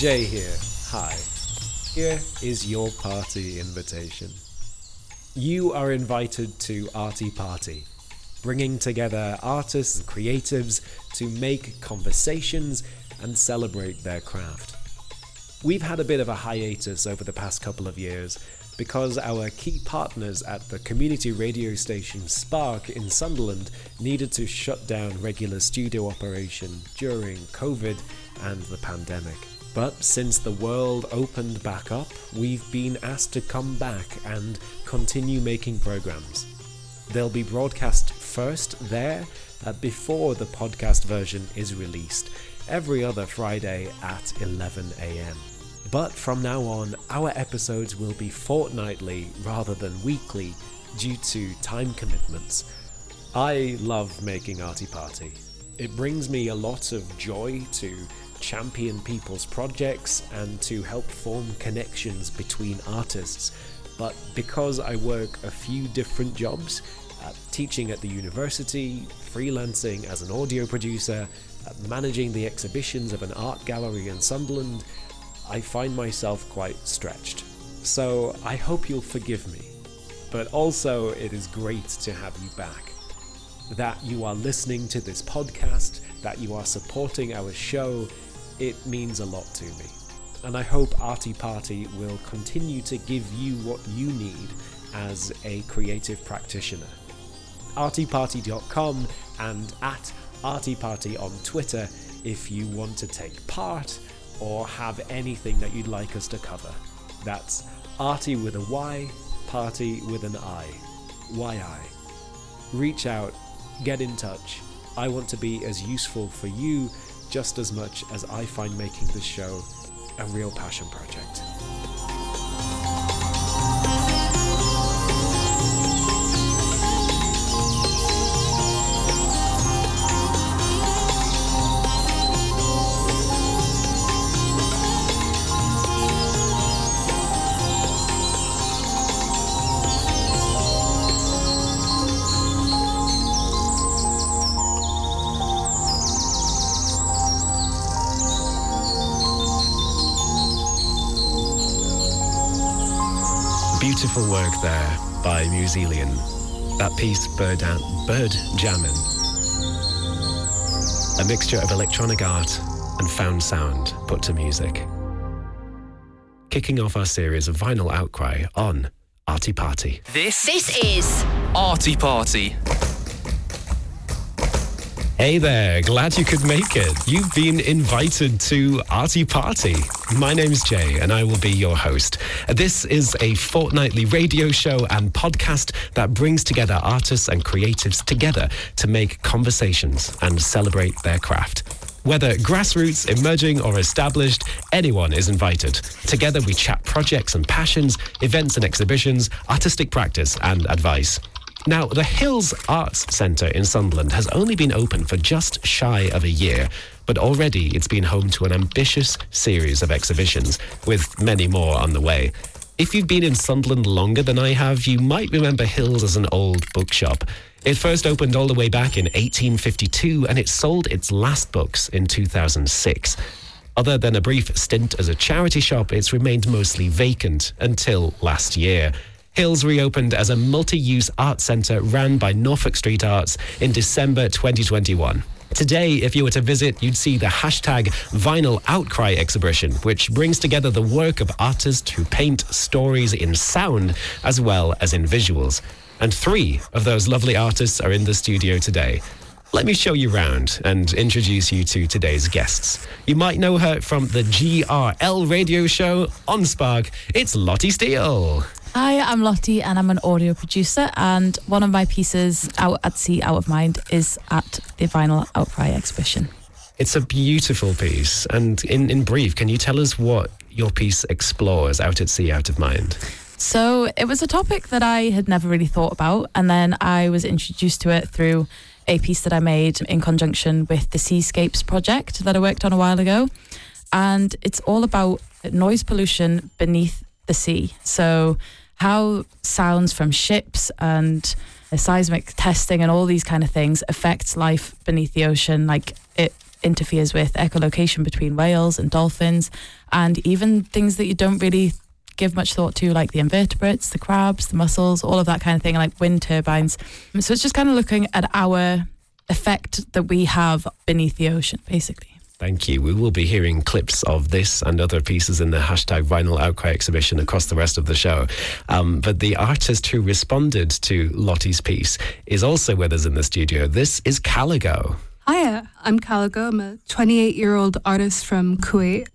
Jay here. Hi. Here is your party invitation. You are invited to Arty Party, bringing together artists and creatives to make conversations and celebrate their craft. We've had a bit of a hiatus over the past couple of years because our key partners at the community radio station Spark in Sunderland needed to shut down regular studio operation during COVID and the pandemic. But since the world opened back up, we've been asked to come back and continue making programs. They'll be broadcast first there uh, before the podcast version is released, every other Friday at 11 am. But from now on, our episodes will be fortnightly rather than weekly due to time commitments. I love making Arty Party. It brings me a lot of joy to champion people's projects and to help form connections between artists. But because I work a few different jobs, uh, teaching at the university, freelancing as an audio producer, uh, managing the exhibitions of an art gallery in Sunderland, I find myself quite stretched. So I hope you'll forgive me. But also, it is great to have you back. That you are listening to this podcast, that you are supporting our show, it means a lot to me. And I hope Arty Party will continue to give you what you need as a creative practitioner. artyparty.com and at artyparty on Twitter if you want to take part or have anything that you'd like us to cover. That's Arty with a Y, Party with an I. YI. Reach out, get in touch. I want to be as useful for you just as much as I find making this show a real passion project. Work there by Muselian. That piece, Bird, Bird Jammin'. A mixture of electronic art and found sound put to music. Kicking off our series of vinyl outcry on Arty Party. This This is Arty Party. Hey there, glad you could make it. You've been invited to Arty Party. My name's Jay, and I will be your host. This is a fortnightly radio show and podcast that brings together artists and creatives together to make conversations and celebrate their craft. Whether grassroots, emerging, or established, anyone is invited. Together, we chat projects and passions, events and exhibitions, artistic practice, and advice. Now, the Hills Arts Centre in Sunderland has only been open for just shy of a year, but already it's been home to an ambitious series of exhibitions, with many more on the way. If you've been in Sunderland longer than I have, you might remember Hills as an old bookshop. It first opened all the way back in 1852 and it sold its last books in 2006. Other than a brief stint as a charity shop, it's remained mostly vacant until last year. Hills reopened as a multi use art centre ran by Norfolk Street Arts in December 2021. Today, if you were to visit, you'd see the hashtag Vinyl Outcry exhibition, which brings together the work of artists who paint stories in sound as well as in visuals. And three of those lovely artists are in the studio today. Let me show you round and introduce you to today's guests. You might know her from the GRL radio show on Spark. It's Lottie Steele. Hi, I'm Lottie and I'm an audio producer and one of my pieces, Out at Sea, Out of Mind, is at the Vinyl Outcry exhibition. It's a beautiful piece. And in, in brief, can you tell us what your piece explores, Out at Sea, Out of Mind? So it was a topic that I had never really thought about and then I was introduced to it through a piece that I made in conjunction with the Seascapes project that I worked on a while ago. And it's all about noise pollution beneath the sea. So how sounds from ships and seismic testing and all these kind of things affects life beneath the ocean. Like it interferes with echolocation between whales and dolphins, and even things that you don't really give much thought to, like the invertebrates, the crabs, the mussels, all of that kind of thing, like wind turbines. So it's just kind of looking at our effect that we have beneath the ocean, basically. Thank you. We will be hearing clips of this and other pieces in the hashtag Vinyl Outcry exhibition across the rest of the show. Um, but the artist who responded to Lottie's piece is also with us in the studio. This is Caligo. Hiya, I'm Caligo. I'm a 28 year old artist from Kuwait.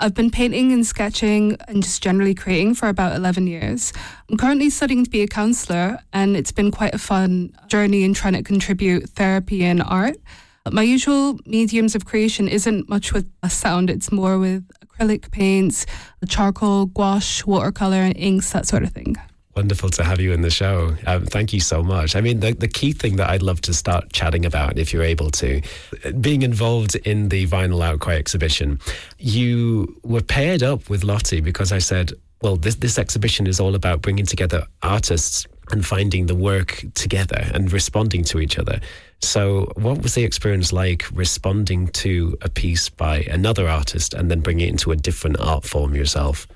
I've been painting and sketching and just generally creating for about 11 years. I'm currently studying to be a counselor, and it's been quite a fun journey in trying to contribute therapy and art. My usual mediums of creation isn't much with a sound, it's more with acrylic paints, charcoal, gouache, watercolor, and inks, that sort of thing. Wonderful to have you in the show. Um, thank you so much. I mean, the, the key thing that I'd love to start chatting about, if you're able to, being involved in the Vinyl Outcry exhibition, you were paired up with Lottie because I said, well, this, this exhibition is all about bringing together artists and finding the work together and responding to each other. So, what was the experience like responding to a piece by another artist and then bringing it into a different art form yourself?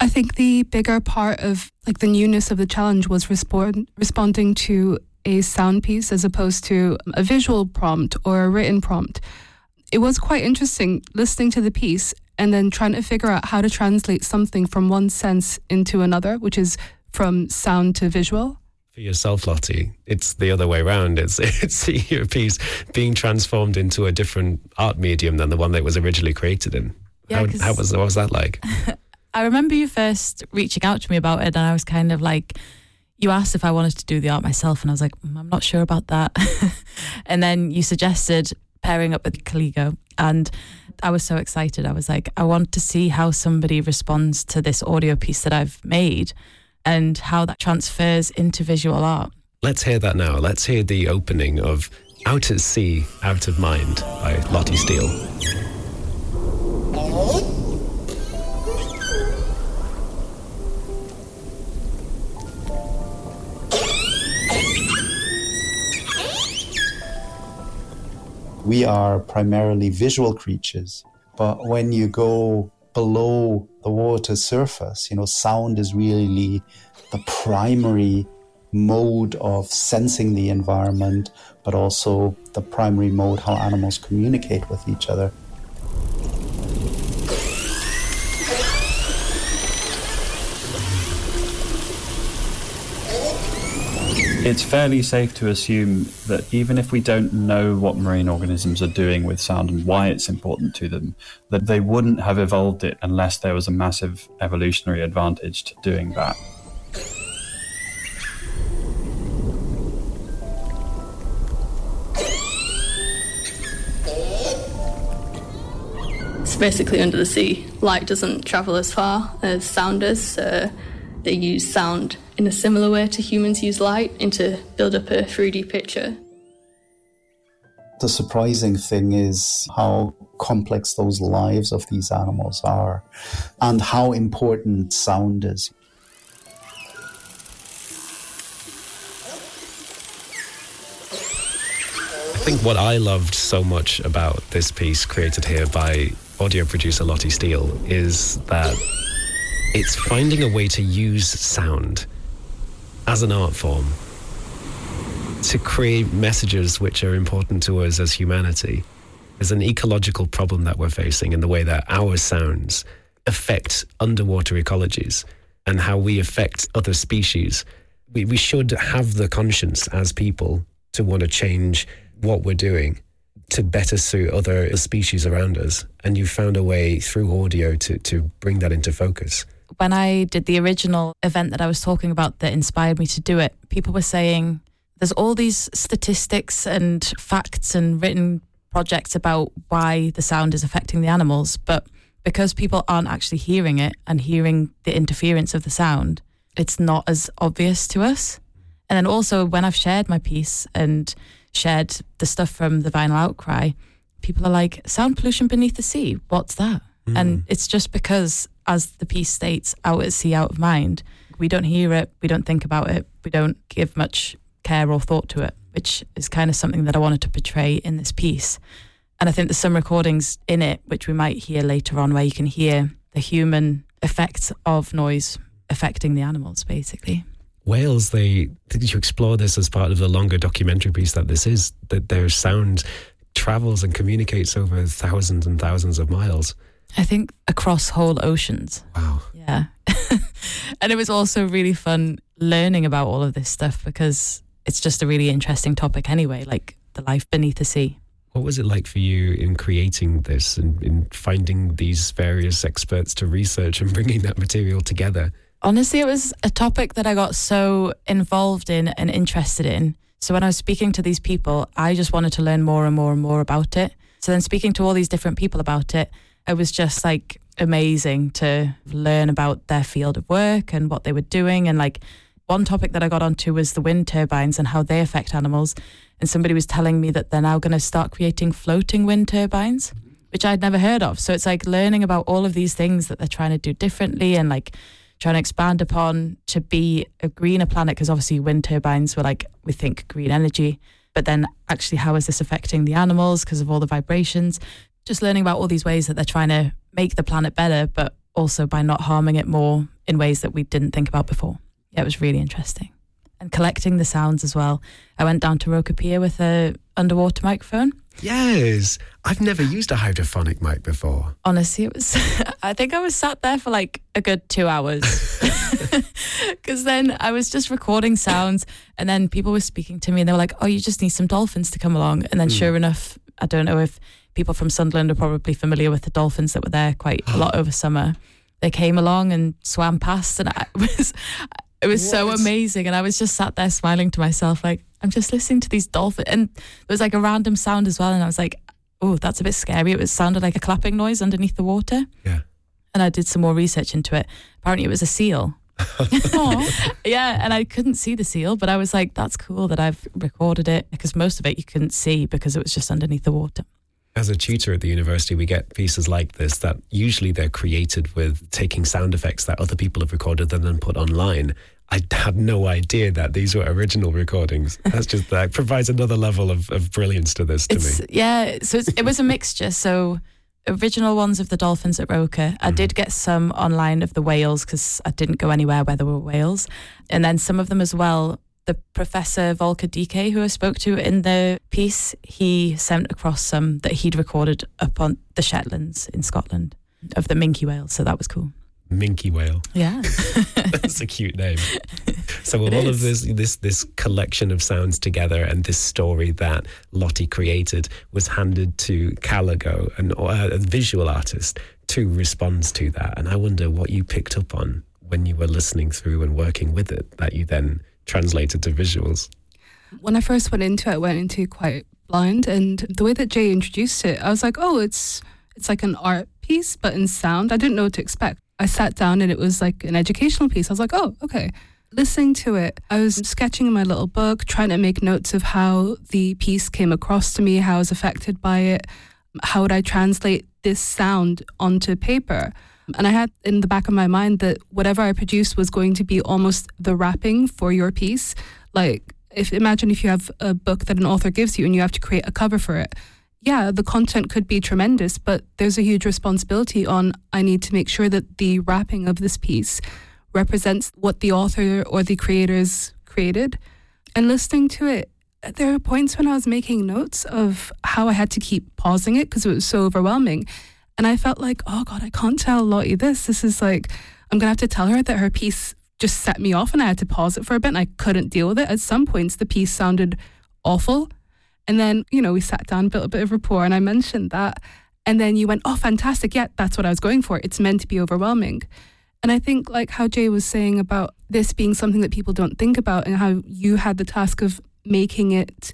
I think the bigger part of like the newness of the challenge was respond, responding to a sound piece as opposed to a visual prompt or a written prompt. It was quite interesting listening to the piece and then trying to figure out how to translate something from one sense into another, which is from sound to visual. For yourself, Lottie, it's the other way around. It's it's your piece being transformed into a different art medium than the one that was originally created in. Yeah, how, how was what was that like? I remember you first reaching out to me about it, and I was kind of like, you asked if I wanted to do the art myself, and I was like, mm, I'm not sure about that. and then you suggested pairing up with Caligo, and I was so excited. I was like, I want to see how somebody responds to this audio piece that I've made and how that transfers into visual art. Let's hear that now. Let's hear the opening of Out at Sea, Out of Mind by Lottie Steele. We are primarily visual creatures. But when you go below the water surface, you know, sound is really the primary mode of sensing the environment, but also the primary mode how animals communicate with each other. It's fairly safe to assume that even if we don't know what marine organisms are doing with sound and why it's important to them, that they wouldn't have evolved it unless there was a massive evolutionary advantage to doing that. It's basically under the sea. Light doesn't travel as far as sound does, so they use sound in a similar way to humans use light and to build up a 3D picture. The surprising thing is how complex those lives of these animals are and how important sound is. I think what I loved so much about this piece created here by audio producer Lottie Steele is that it's finding a way to use sound as an art form to create messages which are important to us as humanity. There's an ecological problem that we're facing in the way that our sounds affect underwater ecologies and how we affect other species. We, we should have the conscience as people to want to change what we're doing to better suit other species around us. And you found a way through audio to, to bring that into focus when I did the original event that I was talking about that inspired me to do it, people were saying there's all these statistics and facts and written projects about why the sound is affecting the animals, but because people aren't actually hearing it and hearing the interference of the sound, it's not as obvious to us. And then also, when I've shared my piece and shared the stuff from the vinyl outcry, people are like, sound pollution beneath the sea, what's that? Mm. And it's just because as the piece states, out at sea, out of mind. We don't hear it, we don't think about it, we don't give much care or thought to it, which is kind of something that I wanted to portray in this piece. And I think there's some recordings in it, which we might hear later on, where you can hear the human effects of noise affecting the animals, basically. Whales, they did you explore this as part of the longer documentary piece that this is that their sound travels and communicates over thousands and thousands of miles. I think across whole oceans. Wow. Yeah. and it was also really fun learning about all of this stuff because it's just a really interesting topic anyway, like the life beneath the sea. What was it like for you in creating this and in finding these various experts to research and bringing that material together? Honestly, it was a topic that I got so involved in and interested in. So when I was speaking to these people, I just wanted to learn more and more and more about it. So then speaking to all these different people about it, it was just like amazing to learn about their field of work and what they were doing. And like one topic that I got onto was the wind turbines and how they affect animals. And somebody was telling me that they're now going to start creating floating wind turbines, which I'd never heard of. So it's like learning about all of these things that they're trying to do differently and like trying to expand upon to be a greener planet because obviously wind turbines were like we think green energy but then actually how is this affecting the animals because of all the vibrations just learning about all these ways that they're trying to make the planet better but also by not harming it more in ways that we didn't think about before. Yeah it was really interesting. And collecting the sounds as well. I went down to Roker Pier with a underwater microphone. Yes. I've never used a hydrophonic mic before. honestly it was i think i was sat there for like a good two hours. Because then i was just recording sounds and then people were speaking to me and they were like oh you just need some dolphins to come along. And then sure hmm. enough i don't know if people from sunderland are probably familiar with the dolphins that were there quite a lot over summer they came along and swam past and i was it was so amazing and i was just sat there smiling to myself like i'm just listening to these dolphins and there was like a random sound as well and i was like oh, that's a bit scary. It was sounded like a clapping noise underneath the water. Yeah. And I did some more research into it. Apparently, it was a seal. yeah, and I couldn't see the seal, but I was like, that's cool that I've recorded it because most of it you couldn't see because it was just underneath the water. As a tutor at the university, we get pieces like this that usually they're created with taking sound effects that other people have recorded and then put online. I had no idea that these were original recordings. That's just that provides another level of, of brilliance to this to It's me. yeah, so it's, it was a mixture. So original ones of the dolphins at Roker. I mm-hmm. did get some online of the whales because I didn't go anywhere where there were whales, and then some of them as well. The professor Volker Deecke, who I spoke to in the piece, he sent across some that he'd recorded up on the Shetlands in Scotland of the minke whale. So that was cool. Minky whale. Yeah. That's a cute name. So It all of this this this collection of sounds together and this story that Lottie created was handed to Caligo, an, uh, a visual artist, to respond to that. And I wonder what you picked up on when you were listening through and working with it that you then translated to visuals. When I first went into it, I went into quite blind, and the way that Jay introduced it, I was like, oh, it's it's like an art piece, but in sound. I didn't know what to expect. I sat down and it was like an educational piece. I was like, oh, okay. Listening to it, I was sketching in my little book, trying to make notes of how the piece came across to me, how I was affected by it, how would I translate this sound onto paper. And I had in the back of my mind that whatever I produced was going to be almost the wrapping for your piece. Like, if imagine if you have a book that an author gives you and you have to create a cover for it. Yeah, the content could be tremendous, but there's a huge responsibility on I need to make sure that the wrapping of this piece represents what the author or the creators created. And listening to it, there are points when I was making notes of how I had to keep pausing it because it was so overwhelming. And I felt like, oh God, I can't tell Lottie this. This is like, I'm going to have to tell her that her piece just set me off and I had to pause it for a bit and I couldn't deal with it. At some points, the piece sounded awful. And then, you know, we sat down, built a bit of rapport, and I mentioned that. And then you went, oh, fantastic. Yeah, that's what I was going for. It's meant to be overwhelming. And I think, like how Jay was saying about this being something that people don't think about, and how you had the task of making it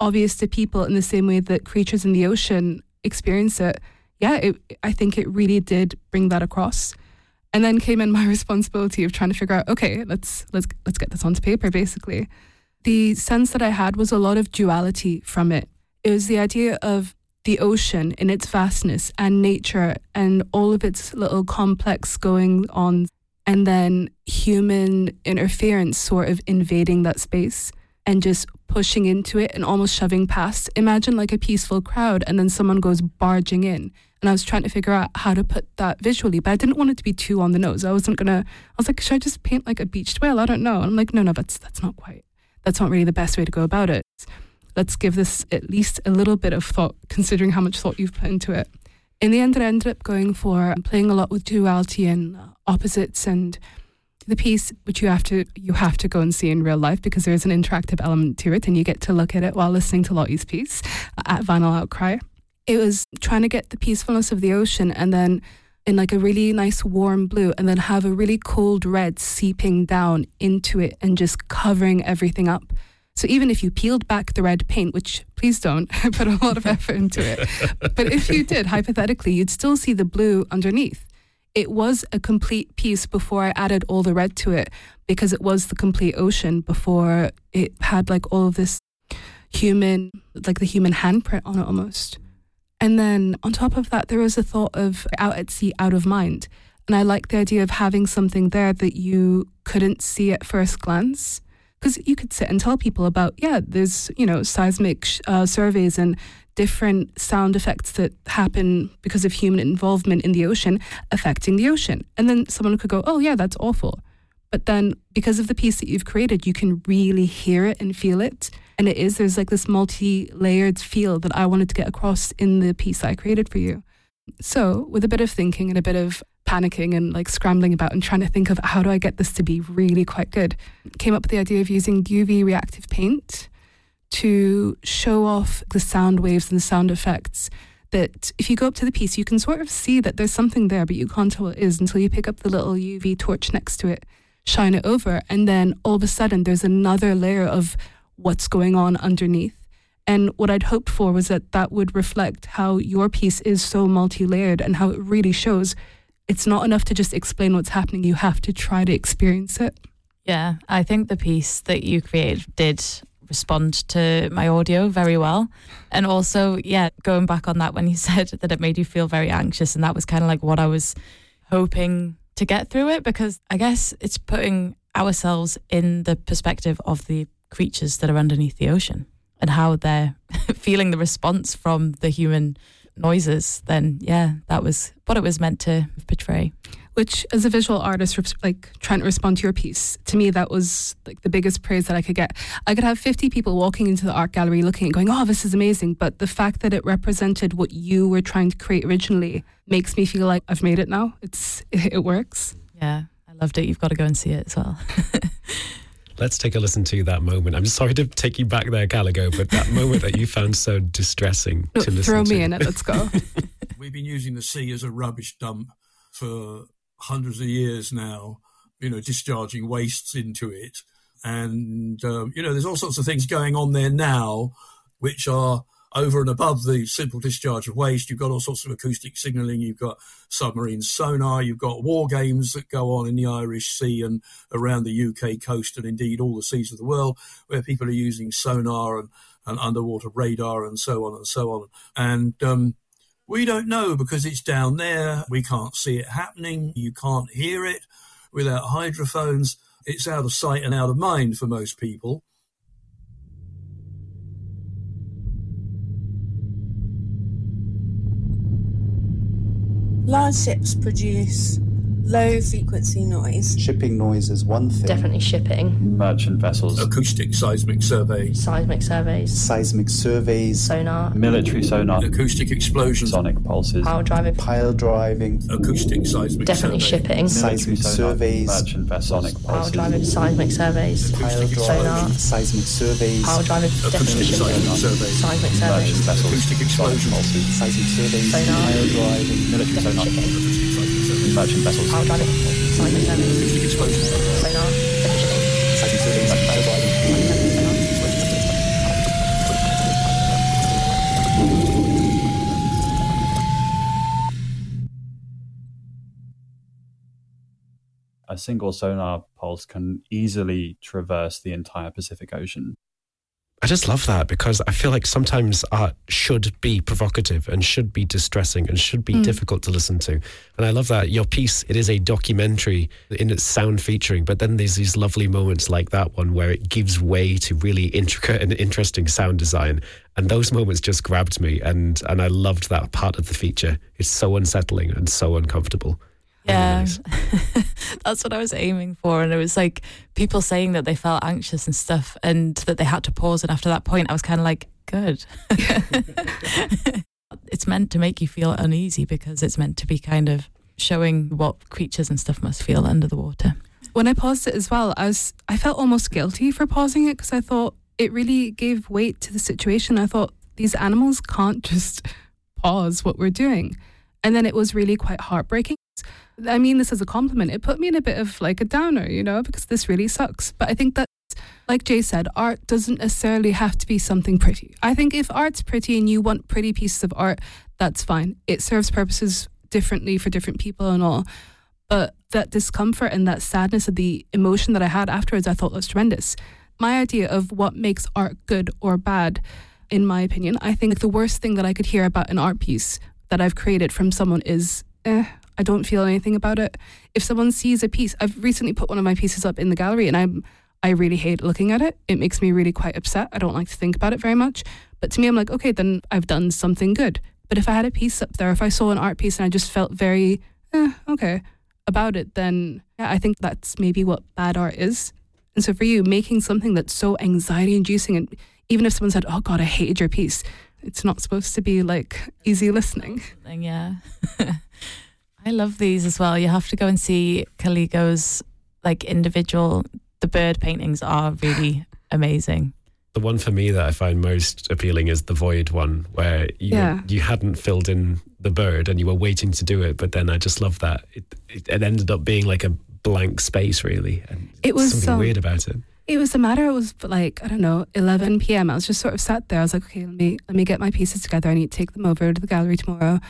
obvious to people in the same way that creatures in the ocean experience it. Yeah, it, I think it really did bring that across. And then came in my responsibility of trying to figure out, okay, let's let's let's get this onto paper, basically. The sense that I had was a lot of duality from it. It was the idea of the ocean in its vastness and nature and all of its little complex going on, and then human interference sort of invading that space. and just pushing into it and almost shoving past. Imagine like a peaceful crowd and then someone goes barging in. And I was trying to figure out how to put that visually, but I didn't want it to be too on the nose. I wasn't gonna. I was like, should I just paint like a beached whale? I don't know. And I'm like, no, no, that's that's not quite. That's not really the best way to go about it. Let's give this at least a little bit of thought, considering how much thought you've put into it. In the end, I ended up going for playing a lot with duality and opposites and the piece which you have to you have to go and see in real life because there is an interactive element to it and you get to look at it while listening to Lottie's piece at Vinyl Outcry it was trying to get the peacefulness of the ocean and then in like a really nice warm blue and then have a really cold red seeping down into it and just covering everything up. So even if you peeled back the red paint, which please don't I put a lot of effort into it, but if you did, hypothetically, you'd still see the blue underneath. It was a complete piece before I added all the red to it because it was the complete ocean before it had like all of this human, like the human handprint on it almost. And then on top of that, there was a thought of out at sea, out of mind. And I like the idea of having something there that you couldn't see at first glance. Because you could sit and tell people about, yeah, there's, you know, seismic uh, surveys and different sound effects that happen because of human involvement in the ocean affecting the ocean. And then someone could go, oh, yeah, that's awful. But then because of the piece that you've created, you can really hear it and feel it. And it is, there's like this multi layered feel that I wanted to get across in the piece I created for you. So, with a bit of thinking and a bit of panicking and like scrambling about and trying to think of how do I get this to be really quite good, came up with the idea of using UV reactive paint to show off the sound waves and the sound effects. That if you go up to the piece, you can sort of see that there's something there, but you can't tell what it is until you pick up the little UV torch next to it, shine it over, and then all of a sudden there's another layer of what's going on underneath. And what I'd hoped for was that that would reflect how your piece is so multi layered and how it really shows it's not enough to just explain what's happening, you have to try to experience it. Yeah, I think the piece that you created did respond to my audio very well. And also, yeah, going back on that when you said that it made you feel very anxious, and that was kind of like what I was hoping to get through it because I guess it's putting ourselves in the perspective of the creatures that are underneath the ocean and how they're feeling the response from the human noises, then yeah, that was what it was meant to portray. Which, as a visual artist, like trying to respond to your piece, to me that was like the biggest praise that I could get. I could have fifty people walking into the art gallery looking and going, "Oh, this is amazing," but the fact that it represented what you were trying to create originally makes me feel like I've made it now. It's it works. Yeah, I loved it. You've got to go and see it as well. Let's take a listen to that moment. I'm sorry to take you back there, Caligo, but that moment that you found so distressing to listen Throw me to. in it. Let's go. We've been using the sea as a rubbish dump for hundreds of years now, you know, discharging wastes into it. And, um, you know, there's all sorts of things going on there now which are over and above the simple discharge of waste, you've got all sorts of acoustic signalling, you've got submarine sonar, you've got war games that go on in the Irish Sea and around the UK coast, and indeed all the seas of the world, where people are using sonar and, and underwater radar and so on and so on. And um, we don't know because it's down there. We can't see it happening. You can't hear it without hydrophones. It's out of sight and out of mind for most people. Large ships produce low frequency noise. Shipping noise is one thing. Definitely shipping. Merchant vessels, Acoustic seismic survey, Seismic surveys. Seismic surveys, Sonar. military sonar, acoustic explosions, sonic pulses, Power driving. pile driving, acoustic seismic Definitely survey. shipping. military seismic sonar, surveys, merchant vessels, sonic Power pulses, driving. Seismic surveys. pile Sonar. driving, seismic surveys, Power driving. Acoustic seismic surveys, Seismic merchant vessels, Acoustic sonic explosions. pulses, seismic surveys, Sonar. pile driving, military sonar, Shipping. Merchant vessels, Power driving. Seismic surveys. acoustic explosions. Sonar. Definitely seismic surveys, pile driving. a single sonar pulse can easily traverse the entire Pacific Ocean. I just love that because I feel like sometimes art should be provocative and should be distressing and should be Mm. difficult to listen to. And I love that your piece, it is a documentary in its sound featuring, but then there's these lovely moments like that one where it gives way to really intricate and interesting sound design. And those moments just grabbed me and, and I loved that part of the feature. It's so unsettling and so uncomfortable. Yeah, that's what I was aiming for. And it was like people saying that they felt anxious and stuff and that they had to pause. And after that point, I was kind of like, good. it's meant to make you feel uneasy because it's meant to be kind of showing what creatures and stuff must feel under the water. When I paused it as well, I was I felt almost guilty for pausing it because I thought it really gave weight to the situation. I thought these animals can't just pause what we're doing. And then it was really quite heartbreaking. I mean this as a compliment. It put me in a bit of like a downer, you know, because this really sucks. But I think that like Jay said, art doesn't necessarily have to be something pretty. I think if art's pretty and you want pretty pieces of art, that's fine. It serves purposes differently for different people and all. But that discomfort and that sadness of the emotion that I had afterwards, I thought was tremendous. My idea of what makes art good or bad, in my opinion, I think the worst thing that I could hear about an art piece that I've created from someone is, eh, I don't feel anything about it. If someone sees a piece, I've recently put one of my pieces up in the gallery and I'm I really hate looking at it. It makes me really quite upset. I don't like to think about it very much. But to me, I'm like, okay, then I've done something good. But if I had a piece up there, if I saw an art piece and I just felt very, eh, okay, about it, then yeah, I think that's maybe what bad art is. And so for you, making something that's so anxiety inducing, and even if someone said, oh God, I hated your piece, it's not supposed to be like easy listening. yeah. I love these as well. You have to go and see Caligo's like individual. The bird paintings are really amazing. The one for me that I find most appealing is the void one, where you Yeah. you hadn't filled in the bird and you were waiting to do it, but then I just love that it it, it ended up being like a blank space, really, and It was something um, weird about it. It was a matter. It was like I don't know, eleven p.m. I was just sort of sat there. I was like, okay, let me let me get my pieces together. I need to take them over to the gallery tomorrow.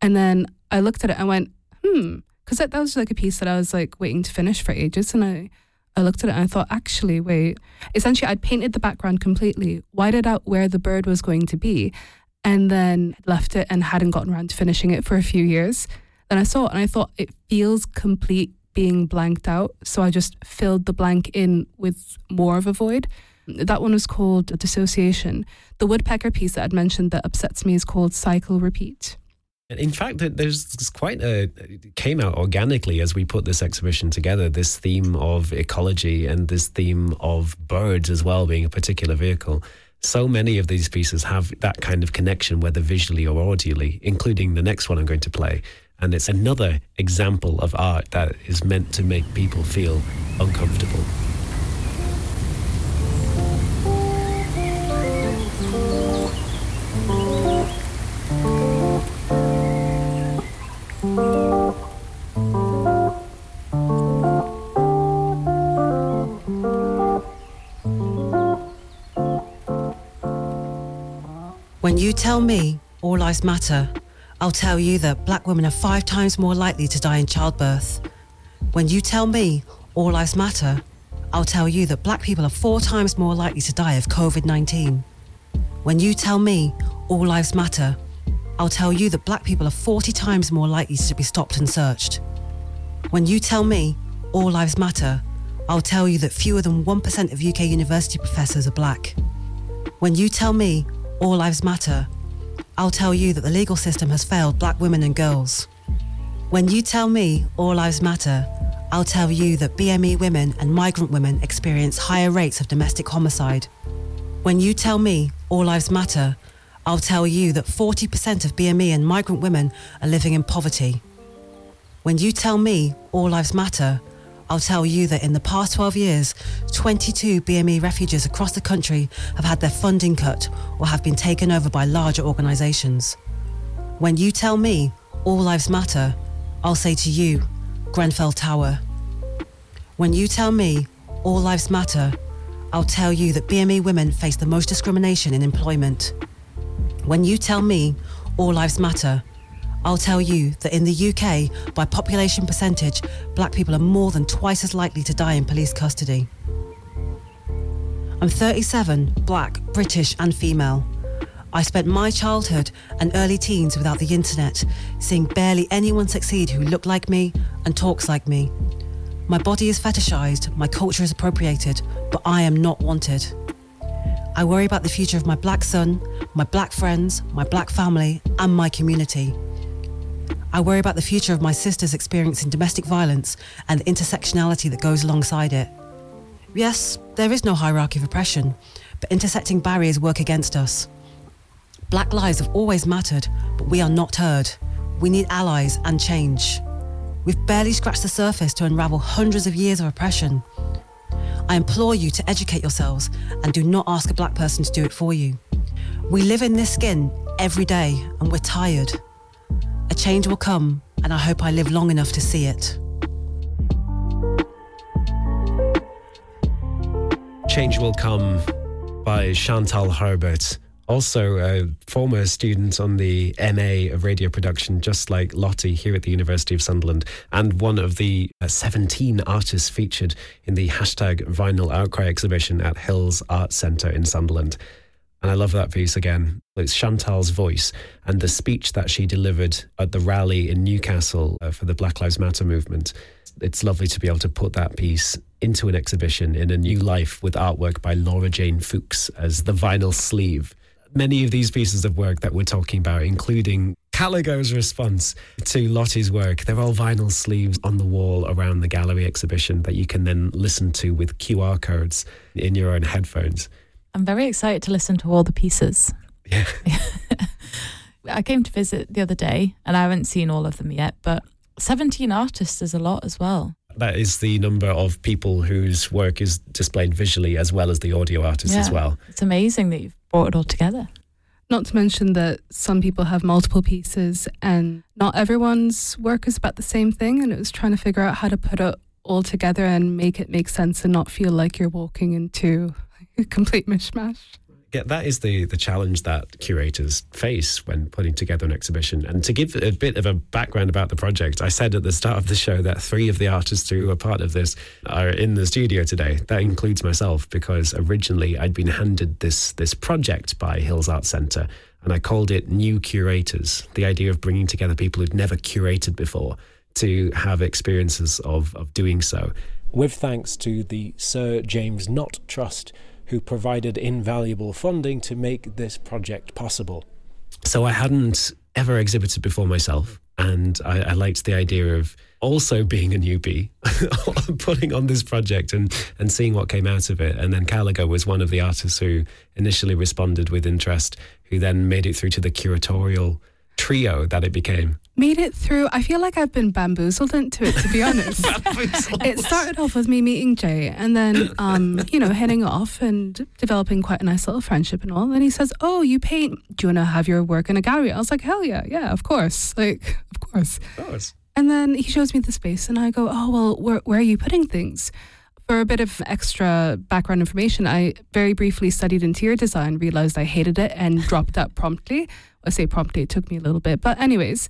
And then I looked at it and went, hmm, because that, that was like a piece that I was like waiting to finish for ages. And I I looked at it and I thought, actually, wait. Essentially, I'd painted the background completely, whited out where the bird was going to be, and then left it and hadn't gotten around to finishing it for a few years. Then I saw it and I thought it feels complete being blanked out. So I just filled the blank in with more of a void. That one was called Dissociation. The woodpecker piece that I'd mentioned that upsets me is called Cycle Repeat. In fact, there's quite a came out organically as we put this exhibition together. This theme of ecology and this theme of birds as well being a particular vehicle. So many of these pieces have that kind of connection, whether visually or audially, including the next one I'm going to play. And it's another example of art that is meant to make people feel uncomfortable. When you tell me all lives matter, I'll tell you that black women are five times more likely to die in childbirth. When you tell me all lives matter, I'll tell you that black people are four times more likely to die of COVID 19. When you tell me all lives matter, I'll tell you that black people are 40 times more likely to be stopped and searched. When you tell me all lives matter, I'll tell you that fewer than 1% of UK university professors are black. When you tell me all lives matter, I'll tell you that the legal system has failed black women and girls. When you tell me all lives matter, I'll tell you that BME women and migrant women experience higher rates of domestic homicide. When you tell me all lives matter, I'll tell you that 40% of BME and migrant women are living in poverty. When you tell me all lives matter, I'll tell you that in the past 12 years, 22 BME refugees across the country have had their funding cut or have been taken over by larger organisations. When you tell me all lives matter, I'll say to you, Grenfell Tower. When you tell me all lives matter, I'll tell you that BME women face the most discrimination in employment. When you tell me all lives matter, I'll tell you that in the UK, by population percentage, black people are more than twice as likely to die in police custody. I'm 37, black, British, and female. I spent my childhood and early teens without the internet, seeing barely anyone succeed who looked like me and talks like me. My body is fetishized, my culture is appropriated, but I am not wanted. I worry about the future of my black son, my black friends, my black family, and my community. I worry about the future of my sisters experiencing domestic violence and the intersectionality that goes alongside it. Yes, there is no hierarchy of oppression, but intersecting barriers work against us. Black lives have always mattered, but we are not heard. We need allies and change. We've barely scratched the surface to unravel hundreds of years of oppression. I implore you to educate yourselves and do not ask a black person to do it for you. We live in this skin every day and we're tired. A change will come, and I hope I live long enough to see it. Change Will Come by Chantal Herbert. Also, a former student on the MA of radio production, just like Lottie here at the University of Sunderland, and one of the uh, 17 artists featured in the hashtag Vinyl Outcry exhibition at Hills Art Centre in Sunderland. And I love that piece again. It's Chantal's voice and the speech that she delivered at the rally in Newcastle uh, for the Black Lives Matter movement. It's lovely to be able to put that piece into an exhibition in a new life with artwork by Laura Jane Fuchs as the vinyl sleeve. Many of these pieces of work that we're talking about, including Caligo's response to Lottie's work, they're all vinyl sleeves on the wall around the gallery exhibition that you can then listen to with QR codes in your own headphones. I'm very excited to listen to all the pieces. Yeah. I came to visit the other day and I haven't seen all of them yet, but 17 artists is a lot as well. That is the number of people whose work is displayed visually as well as the audio artists as well. It's amazing that you've brought it all together. Not to mention that some people have multiple pieces and not everyone's work is about the same thing. And it was trying to figure out how to put it all together and make it make sense and not feel like you're walking into complete mishmash. Yeah, that is the the challenge that curators face when putting together an exhibition. And to give a bit of a background about the project, I said at the start of the show that three of the artists who are part of this are in the studio today. That includes myself because originally I'd been handed this this project by Hills Art Centre, and I called it New Curators. The idea of bringing together people who'd never curated before to have experiences of of doing so. With thanks to the Sir James Knott Trust who provided invaluable funding to make this project possible. So I hadn't ever exhibited before myself, and I, I liked the idea of also being a newbie, putting on this project and, and seeing what came out of it. And then Caligo was one of the artists who initially responded with interest, who then made it through to the curatorial trio that it became. Made it through. I feel like I've been bamboozled into it, to be honest. it started off with me meeting Jay and then, um, you know, heading off and developing quite a nice little friendship and all. And he says, Oh, you paint. Do you want to have your work in a gallery? I was like, Hell yeah. Yeah, of course. Like, of course. Of course. And then he shows me the space and I go, Oh, well, where, where are you putting things? For a bit of extra background information, I very briefly studied interior design, realized I hated it, and dropped that promptly. I say promptly, it took me a little bit. But, anyways,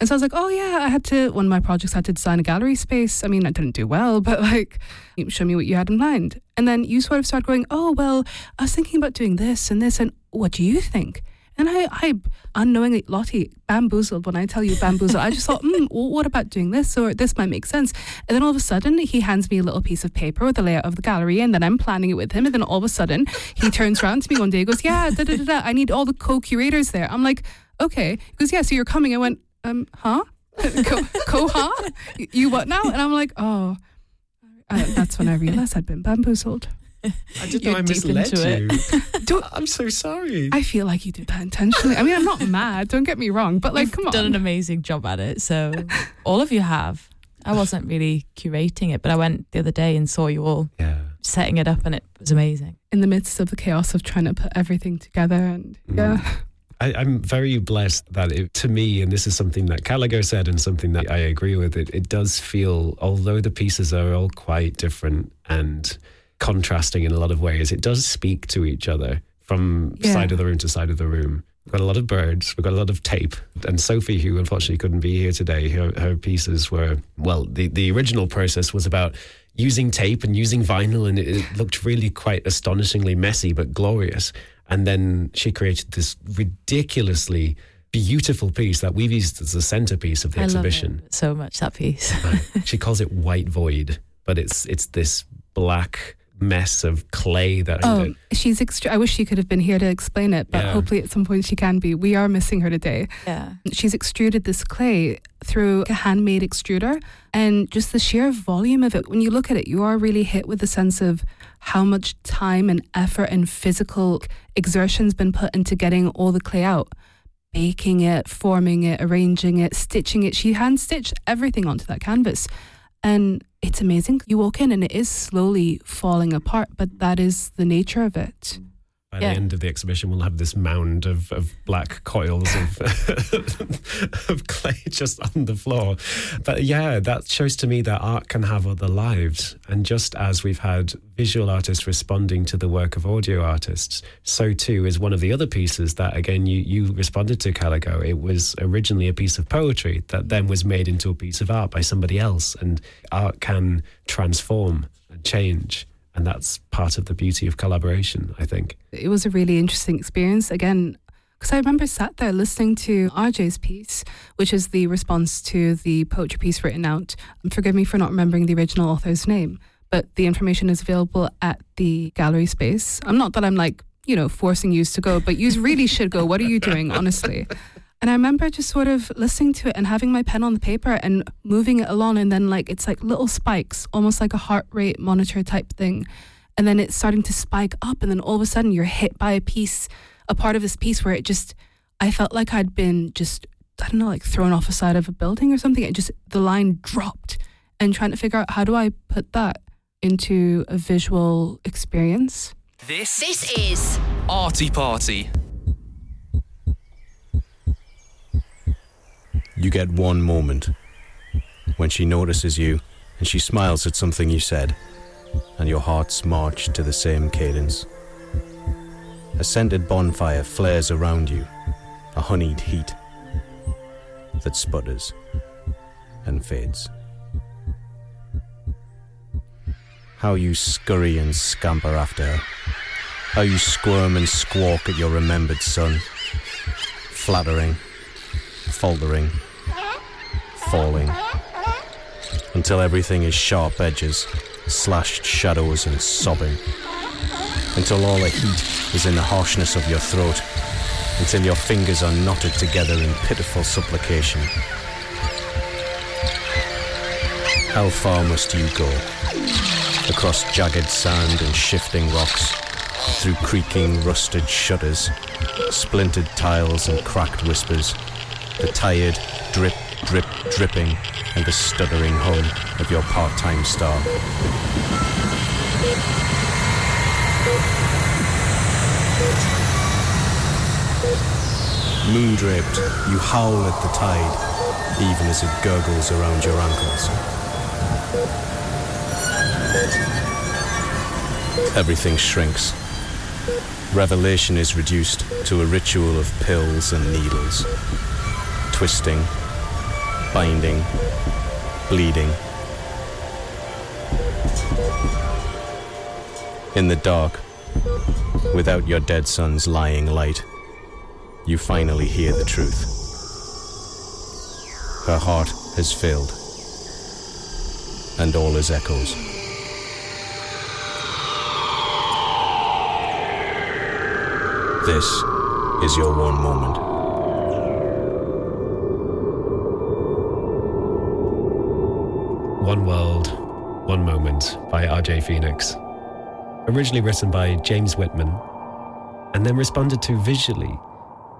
and so I was like, oh, yeah, I had to, one of my projects I had to design a gallery space. I mean, I didn't do well, but like, you show me what you had in mind. And then you sort of start going, oh, well, I was thinking about doing this and this, and what do you think? And I, I unknowingly, Lottie, bamboozled when I tell you bamboozled. I just thought, hmm, well, what about doing this? Or this might make sense. And then all of a sudden, he hands me a little piece of paper with the layout of the gallery, and then I'm planning it with him. And then all of a sudden, he turns around to me one day and goes, yeah, da da da da. I need all the co curators there. I'm like, okay. He goes, yeah, so you're coming. I went, um, huh? co, co huh? You- You what now? And I'm like, oh. Uh, that's when I realized I'd been bamboozled. I didn't You're know I deep misled into you. Don't- I'm so sorry. I feel like you did that intentionally. I mean, I'm not mad. Don't get me wrong, but like, come on. Done an amazing job at it. So all of you have. I wasn't really curating it, but I went the other day and saw you all yeah. setting it up, and it was amazing. in the midst of the chaos of trying to put everything together and Mm. yeah I, I'm very blessed that it, to me, and this is something that Caligo said and something that I agree with, it, it does feel, although the pieces are all quite different and contrasting in a lot of ways, it does speak to each other from Yeah. side of the room to side of the room. We've got a lot of birds, we've got a lot of tape. And Sophie, who unfortunately couldn't be here today, her, her pieces were, well, the, the original process was about using tape and using vinyl, and it, it looked really quite astonishingly messy but glorious. And then she created this ridiculously beautiful piece that we've used as the centerpiece of the I love exhibition. it so much that piece. she calls it white void, but it's it's this black mess of clay that. Oh, she's extra. I wish she could have been here to explain it, but Yeah. hopefully at some point she can be. We are missing her today. yeah. She's extruded this clay through a handmade extruder, and just the sheer volume of it. When you look at it, you are really hit with the sense of how much time and effort and physical exertion's been put into getting all the clay out. Baking it, forming it, arranging it, stitching it. She hand stitched everything onto that canvas. And it's amazing. You walk in and it is slowly falling apart, but that is the nature of it. By Yeah. the end of the exhibition, we'll have this mound of, of black coils of, of clay just on the floor. But yeah, that shows to me that art can have other lives. And just as we've had visual artists responding to the work of audio artists, so too is one of the other pieces that, again, you, you responded to, Caligo. It was originally a piece of poetry that then was made into a piece of art by somebody else. And art can transform and change. And that's part of the beauty of collaboration, I think. it was a really interesting experience again because I remember sat there listening to RJ's piece, which is the response to the poetry piece written out. Forgive me for not remembering the original author's name, but the information is available at the gallery space. I'm not that I'm like, you know, forcing you to go, but you really should go. What are you doing, honestly? And I remember just sort of listening to it and having my pen on the paper and moving it along. And then, like, it's like little spikes, almost like a heart rate monitor type thing. And then it's starting to spike up. And then all of a sudden, you're hit by a piece, a part of this piece where it just, I felt like I'd been just, I don't know, like thrown off a side of a building or something. It just, the line dropped. And trying to figure out how do I put that into a visual experience. This this is Arty Party. You get one moment when she notices you and she smiles at something you said, and your hearts march to the same cadence. A scented bonfire flares around you, a honeyed heat that sputters and fades. How you scurry and scamper after her. How you squirm and squawk at your remembered son. Flattering, faltering, falling. Until everything is sharp edges, slashed shadows, and sobbing. Until all the heat is in the harshness of your throat. Until your fingers are knotted together in pitiful supplication. How far must you go? Across jagged sand and shifting rocks, through creaking, rusted shutters, splintered tiles and cracked whispers, the tired drip, drip, dripping, and the stuttering hum of your part-time star. Moon draped, you howl at the tide, even as it gurgles around your ankles. Everything shrinks. Revelation is reduced to a ritual of pills and needles, twisting, binding, bleeding. In the dark, without your dead son's lying light, you finally hear the truth. Her heart has failed, and all is echoes. This is your one moment. One Moment by RJ Phoenix. Originally written by James Whitman and then responded to visually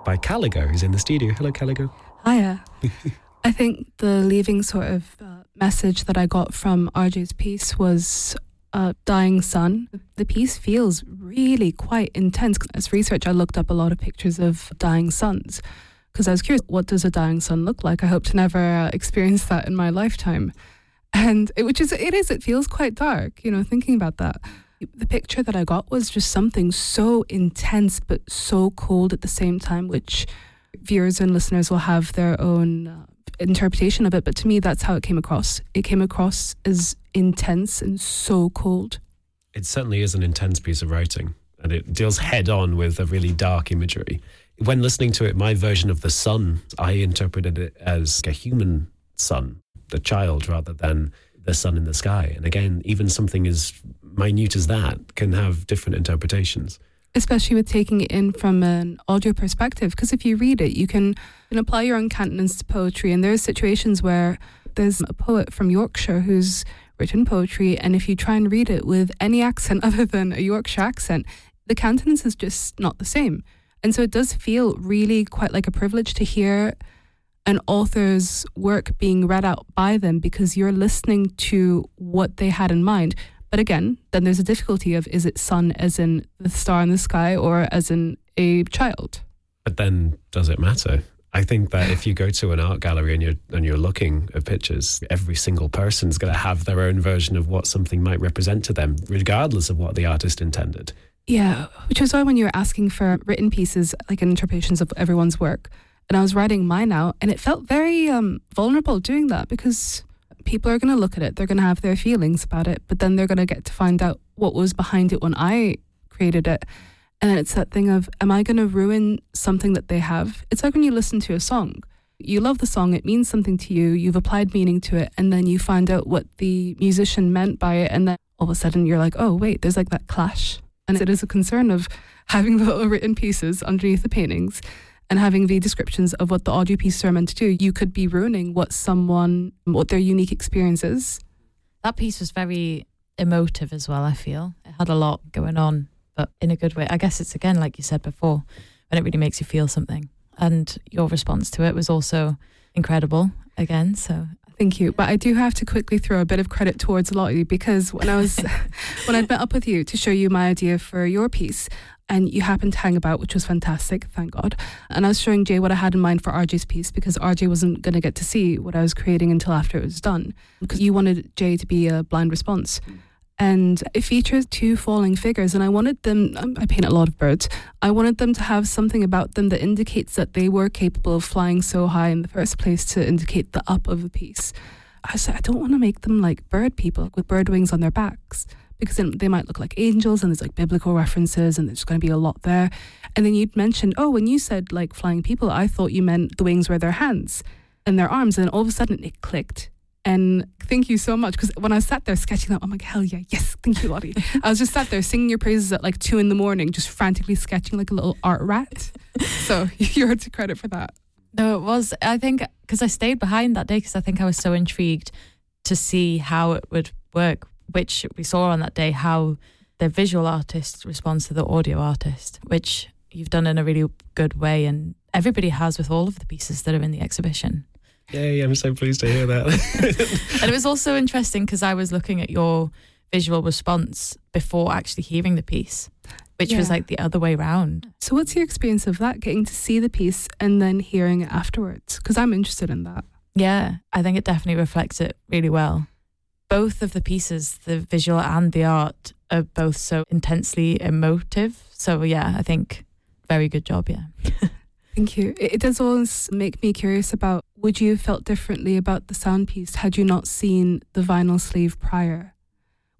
by Caligo, who's in the studio. Hello, Caligo. Hiya. I think the leaving sort of uh, message that I got from RJ's piece was a dying sun. The piece feels really quite intense. As research, I looked up a lot of pictures of dying suns because I was curious, what does a dying sun look like? I hope to never uh, experience that in my lifetime. And it, which is, it is, it feels quite dark, you know, thinking about that. The picture that I got was just something so intense, but so cold at the same time, which viewers and listeners will have their own uh, interpretation of it, but to me, that's how it came across. It came across as intense and so cold. It certainly is an intense piece of writing, and it deals head on with a really dark imagery. When listening to it, my version of the sun, I interpreted it as a human sun, the child, rather than the sun in the sky. And again, even something as minute as that can have different interpretations. Especially with taking it in from an audio perspective, because if you read it, you can, can apply your own countenance to poetry. And there are situations where there's a poet from Yorkshire who's written poetry, and if you try and read it with any accent other than a Yorkshire accent, the countenance is just not the same. And so it does feel really quite like a privilege to hear an author's work being read out by them because you're listening to what they had in mind. But again, then there's a difficulty of is it sun as in the star in the sky or as in a child? But then does it matter? I think that if you go to an art gallery and you're and you're looking at pictures, every single person's going to have their own version of what something might represent to them, regardless of what the artist intended. Yeah, which is why when you were asking for written pieces, like interpretations of everyone's work, and I was writing mine out, and it felt very um, vulnerable doing that because people are going to look at it, they're going to have their feelings about it, but then they're going to get to find out what was behind it when I created it. And then it's that thing of, am I going to ruin something that they have? It's like when you listen to a song. You love the song, it means something to you, you've applied meaning to it, and then you find out what the musician meant by it, and then all of a sudden you're like, oh, wait, there's like that clash. And it is a concern of having the little written pieces underneath the paintings and having the descriptions of what the audio pieces are meant to do, you could be ruining what someone, what their unique experience is. That piece was very emotive as well, I feel. It had a lot going on, but in a good way. I guess it's again, like you said before, when it really makes you feel something. And your response to it was also incredible again. So Thank you. But I do have to quickly throw a bit of credit towards Lottie because when I was when I'd met up with you to show you my idea for your piece, and you happened to hang about, which was fantastic, thank God. And I was showing Jay what I had in mind for RJ's piece because RJ wasn't going to get to see what I was creating until after it was done because you wanted Jay to be a blind response. And it features two falling figures, and I wanted them. um, I paint a lot of birds. I wanted them to have something about them that indicates that they were capable of flying so high in the first place to indicate the up of the piece. I said, I don't want to make them like bird people with bird wings on their backs because they might look like angels and there's like biblical references and there's going to be a lot there. And then you'd mentioned, oh, when you said like flying people, I thought you meant the wings were their hands and their arms. And all of a sudden it clicked. And thank you so much. Because when I sat there sketching that, I'm like, hell yeah, yes, thank you, Lottie. I was just sat there singing your praises at like two in the morning, just frantically sketching like a little art rat. so you're to credit for that. No, it was. I think because I stayed behind that day because I think I was so intrigued to see how it would work, which we saw on that day how the visual artist responds to the audio artist, which you've done in a really good way, and everybody has with all of the pieces that are in the exhibition. Yay, I'm so pleased to hear that. and it was also interesting because I was looking at your visual response before actually hearing the piece, which was like the other way round. So what's your experience of that, getting to see the piece and then hearing it afterwards? Because I'm interested in that. Yeah, I think it definitely reflects it really well. Both of the pieces, the visual and the art, are both so intensely emotive. So, yeah, I think very good job. Yeah. Thank you. It, does always make me curious about would you have felt differently about the sound piece had you not seen the vinyl sleeve prior?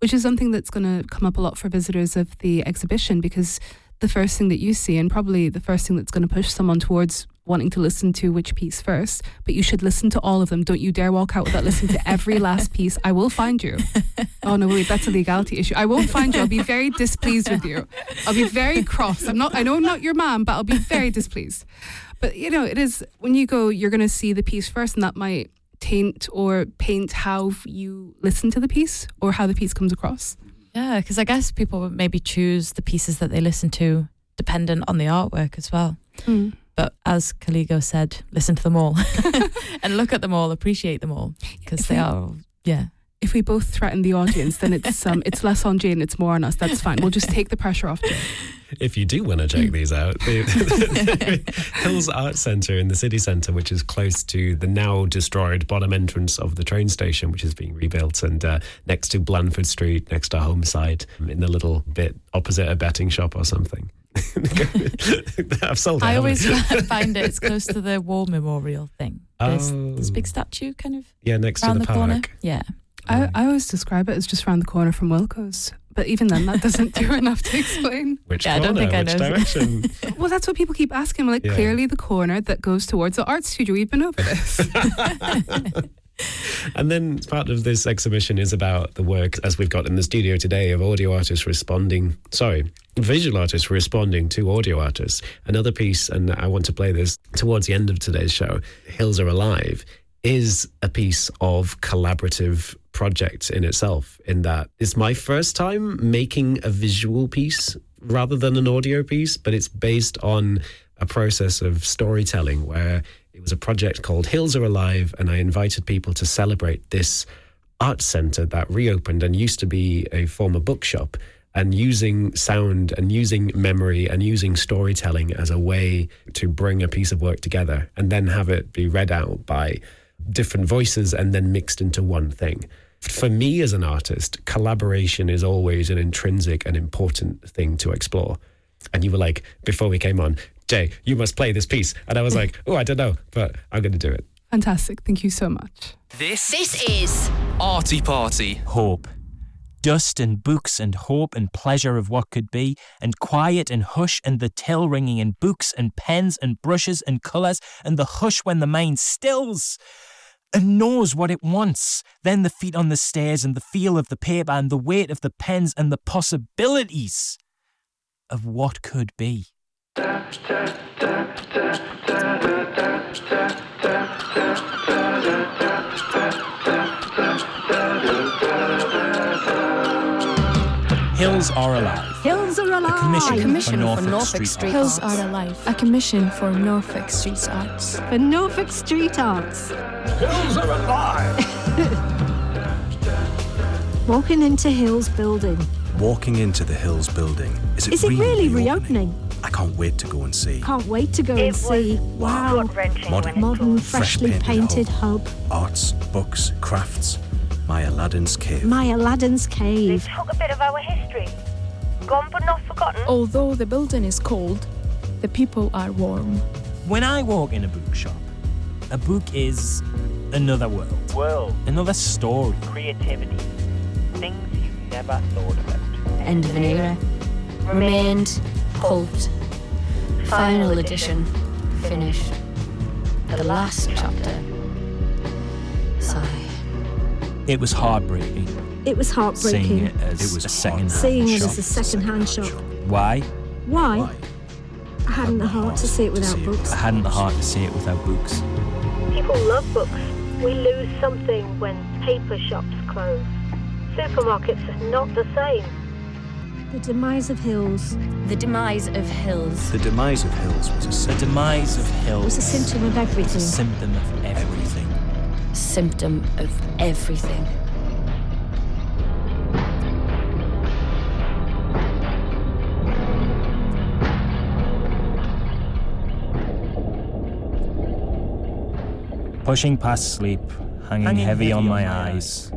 Which is something that's going to come up a lot for visitors of the exhibition because the first thing that you see, and probably the first thing that's going to push someone towards wanting to listen to which piece first, but you should listen to all of them. Don't you dare walk out without listening to every last piece. I will find you. Oh no, wait, that's a legality issue. I won't find you. I'll be very displeased with you. I'll be very cross. I'm not. I know I'm not your mom, but I'll be very displeased. But you know, it is when you go, you're going to see the piece first, and that might taint or paint how you listen to the piece or how the piece comes across. Yeah, because I guess people would maybe choose the pieces that they listen to dependent on the artwork as well. Mm. But as Caligo said, listen to them all and look at them all, appreciate them all because they are, yeah. If we both threaten the audience, then it's um, it's less on Jay and it's more on us. That's fine. We'll just take the pressure off Jay. if you do want to check these out, the, Hills Art Centre in the city centre, which is close to the now destroyed bottom entrance of the train station, which is being rebuilt, and uh, next to Blandford Street, next to Holmeside, in the little bit opposite a betting shop or something. I've sold it. I haven't always find it, it's close to the war memorial thing. This, Oh. this big statue kind of Yeah, next to around the the, corner. park. Yeah. I, I always describe it as just around the corner from Wilko's. But even then, that doesn't do enough to explain. Which Yeah, I don't corner? think I Which know. direction? Well, that's what people keep asking. Like, Yeah. clearly the corner that goes towards the art studio. We've been over this. and then part of this exhibition is about the work, as we've got in the studio today, of audio artists responding, sorry, visual artists responding to audio artists. Another piece, and I want to play this towards the end of today's show, Hills Are Alive, is a piece of collaborative project in itself, in that it's my first time making a visual piece rather than an audio piece, but it's based on a process of storytelling where it was a project called Hills Are Alive, and I invited people to celebrate this art center that reopened and used to be a former bookshop. And using sound and using memory and using storytelling as a way to bring a piece of work together and then have it be read out by different voices and then mixed into one thing. For me as an artist, collaboration is always an intrinsic and important thing to explore. And you were like, before we came on, Jay, you must play this piece. And I was like, oh, I don't know, but I'm going to do it. Fantastic. Thank you so much. This this is Arty Party. Hope. Dust and books and hope and pleasure of what could be, and quiet and hush and the till ringing and books and pens and brushes and colours and the hush when the mind stills and knows what it wants. Then the feet on the stairs and the feel of the paper and the weight of the pens and the possibilities of what could be. Hills are alive. Hills are alive. A commission, commission for Norfolk, Street, Hills Arts. are alive. A commission for Norfolk Street Arts. For Norfolk Street Arts. Hills are alive. Walking into Hills building. Walking into the Hills building. Is it Is it really, really reopening? I can't wait to go and see. Can't wait to go and see. Wow. Modern, Modern, fresh freshly painted painted hub. Arts, books, crafts. My Aladdin's cave. My Aladdin's cave. They took a bit of our history. Gone but not forgotten. Although the building is cold, the people are warm. When I walk in a bookshop, a book is another world. World. Another story. Creativity. Things you never thought about. End of an era. Remained. Pulped. Final edition. Finished. The last chapter. Sigh. It was heartbreaking. It was Seeing heartbreaking. it as a second Seeing it as a second-hand shop. Why? Why? I hadn't the heart to see it without books. I hadn't the heart to see it without books. People love books. We lose something when paper shops close. Supermarkets are not the same. The demise of Hills. The demise of Hills. The demise of Hills was a The demise of Hills was a symptom of was a everything. symptom of everything. Symptom of everything. Pushing past sleep, hanging, Hanging heavy, on my eyes.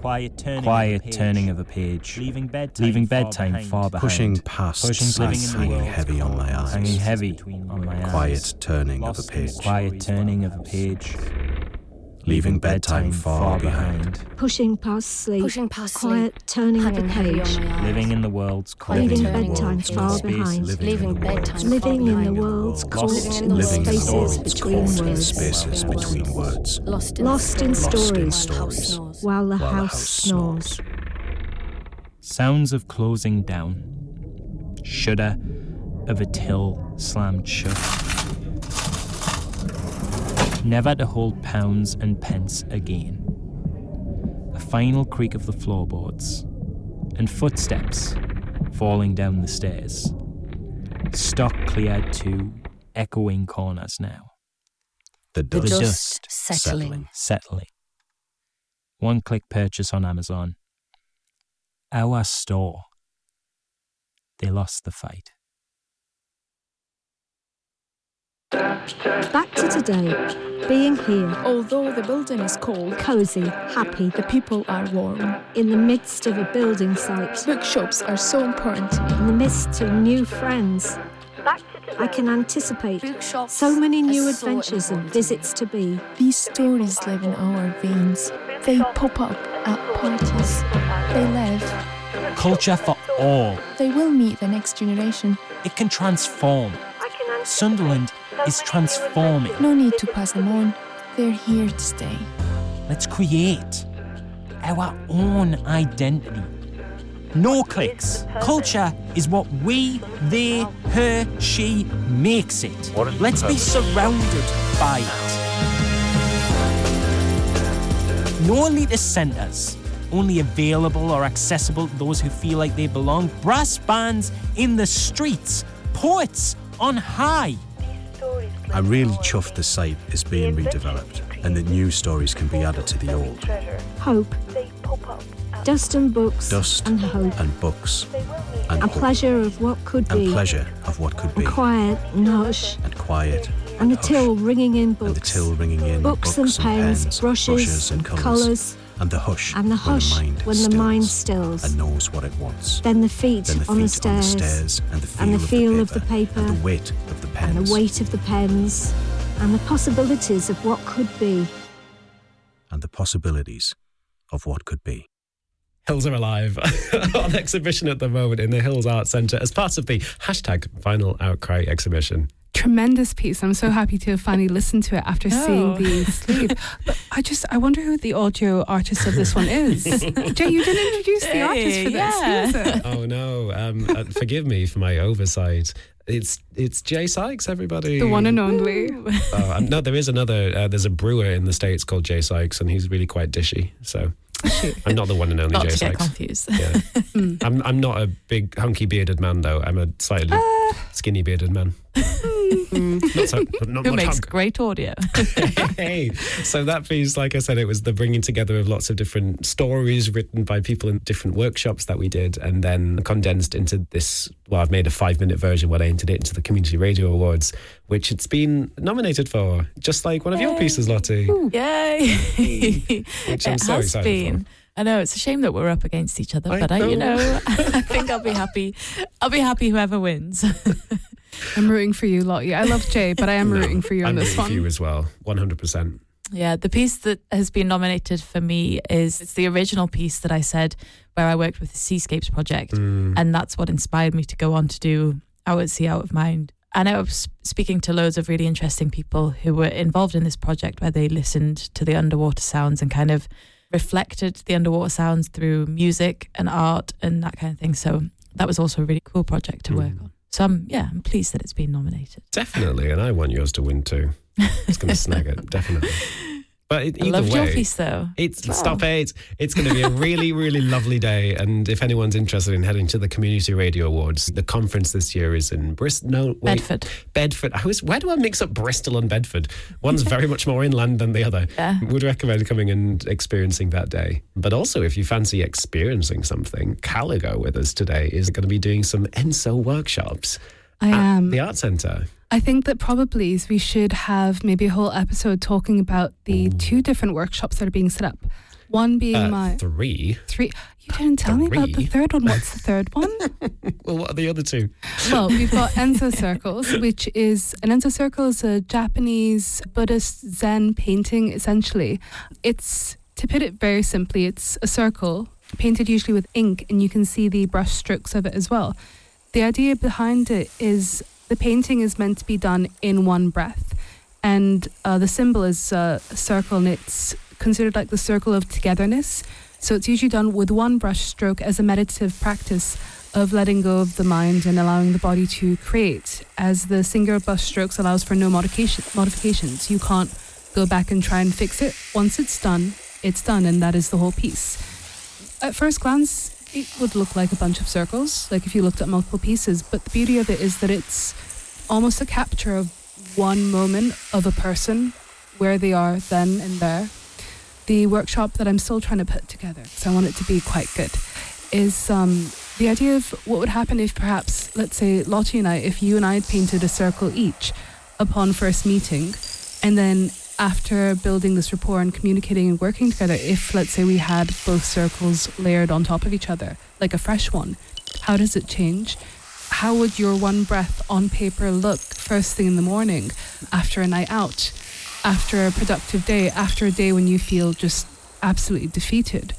Quiet turning, Quiet of, a page. turning of a page. Leaving bedtime, Leaving far bedtime behind. far behind. Pushing past Pushing sleep, past hanging heavy on my eyes. Hanging heavy on my eyes. Quiet turning of a page. Quiet turning of a page. Leaving bedtime far behind. Pushing past sleep. Pushing past Quiet sleep. turning of Hanging the heavy page. on my eyes. Living in the world's Quiet Leaving bedtime far behind. Living Leaving in the bedtime world's far Living in the behind. world's Lost cold in the Living in the spaces world's between words. spaces between words. Lost in, Lost in stories. stories. While the house snores. While the While the house house snores. Sounds of closing down. Shudder of a till slammed shut. Never to hold pounds and pence again. A final creak of the floorboards. And footsteps falling down the stairs. Stock cleared to echoing corners now. The The dust, dust settling. Settling. One click purchase on Amazon. Our store. They lost the fight. Back to today. Being here. Although the building is cold, Cozy, happy, the people are warm. in the midst of a building site. Bookshops are so important. In the midst of new friends. I can anticipate so many new adventures and visits to be. These stories live in our veins. They pop up at parties. They live. Culture for all. They will meet the next generation. It can transform. Sunderland is transforming. No need to pass them on. They're here to stay. Let's create our own identity. No clicks. Culture is what we, they, her, she makes it. Let's be surrounded by it. No elitist centres, only available or accessible to those who feel like they belong. Brass bands in the streets, poets on high. I'm really chuffed the site is being redeveloped and that new stories can be added to the old. Hope. Dust and books. Dust and hope. and books and A hope pleasure of what could be. and pleasure of what could be And quiet and hush. and quiet And the till ringing in books. and the books. till ringing in Books and pens, brushes and and colours and the hush And the hush when the mind when the stills mind stills. and knows what it wants. Then the feet, Then the on, the feet on the stairs, stairs and the feel, and the of, feel the of the paper, and the weight of the and the weight of the pens, and the possibilities of what could be. and the possibilities of what could be. Hills are alive on exhibition at the moment in the Hills Art Centre as part of the hashtag Final Outcry exhibition. Tremendous piece. I'm so happy to have finally listened to it after Oh. seeing the sleeve. But I just, I wonder who the audio artist of this one is. Jay, you didn't introduce the artist for this. yeah. Who is it? oh no! Um, uh, forgive me for my oversight. It's it's Jay Sykes, everybody. The one and only. Oh, um, no, there is another. Uh, there's a brewer in the states called Jay Sykes, and he's really quite dishy. So I'm not the one and only Not Jay to get Sykes. confused. Yeah. I'm I'm not a big hunky bearded man though. I'm a slightly Ah. skinny bearded man. not so, not Who makes great audio? hey, so that piece, like I said, it was the bringing together of lots of different stories written by people in different workshops that we did, and then condensed into this. Well, I've made a five-minute version where I entered it into the Community Radio Awards, which it's been nominated for, just like one of your pieces, Lottie. Yay! Which I'm it so has excited been. I know it's a shame that we're up against each other, I but I, you know. know, I think I'll be happy. I'll be happy whoever wins. I'm rooting for you, Lottie. I love Jay, but I am No, rooting for you on I'm this rooting one. for you as well, 100%. Yeah, the piece that has been nominated for me is it's the original piece that I said where I worked with the Seascapes project, Mm. and that's what inspired me to go on to do Out at Sea, Out of Mind. And I was speaking to loads of really interesting people who were involved in this project where they listened to the underwater sounds and kind of reflected the underwater sounds through music and art and that kind of thing. So that was also a really cool project to work hmm. on. So I'm yeah, I'm pleased that it's been nominated. Definitely, and I want yours to win too. It's going to snag it, definitely. But it, I either loved way, your piece though. It's Wow. stop it. It's going to be a really, really lovely day. And if anyone's interested in heading to the Community Radio Awards, the conference this year is in Bristol. No, wait, Bedford. Bedford. I was, where do I mix up Bristol and Bedford? One's very much more inland than the other. Yeah. Would recommend coming and experiencing that day. But also, if you fancy experiencing something, Caligo with us today is going to be doing some ENSO workshops I at am. the Art Centre. I think that probably we should have maybe a whole episode talking about the two different workshops that are being set up. One being Uh, my three. three. You didn't tell me about the third one. What's the third one? Well, what are the other two? well, we've got Enso Circles, which is an Enso Circle is a Japanese Buddhist Zen painting. Essentially, it's to put it very simply, it's a circle painted usually with ink, and you can see the brush strokes of it as well. The idea behind it is the painting is meant to be done in one breath, and uh, the symbol is uh, a circle, and it's considered like the circle of togetherness. So it's usually done with one brush stroke as a meditative practice of letting go of the mind and allowing the body to create. As the singular brush strokes allows for no modification, modifications. You can't go back and try and fix it. Once it's done, it's done, and that is the whole piece. At first glance, it would look like a bunch of circles, like if you looked at multiple pieces, but the beauty of it is that it's almost a capture of one moment of a person, where they are then and there. The workshop that I'm still trying to put together, because I want it to be quite good, is um, the idea of what would happen if perhaps, let's say, Lottie and I, if you and I had painted a circle each upon first meeting, and then after building this rapport and communicating and working together, if let's say we had both circles layered on top of each other, like a fresh one, how does it change? how would your one breath on paper look first thing in the morning after a night out, after a productive day, after a day when you feel just absolutely defeated?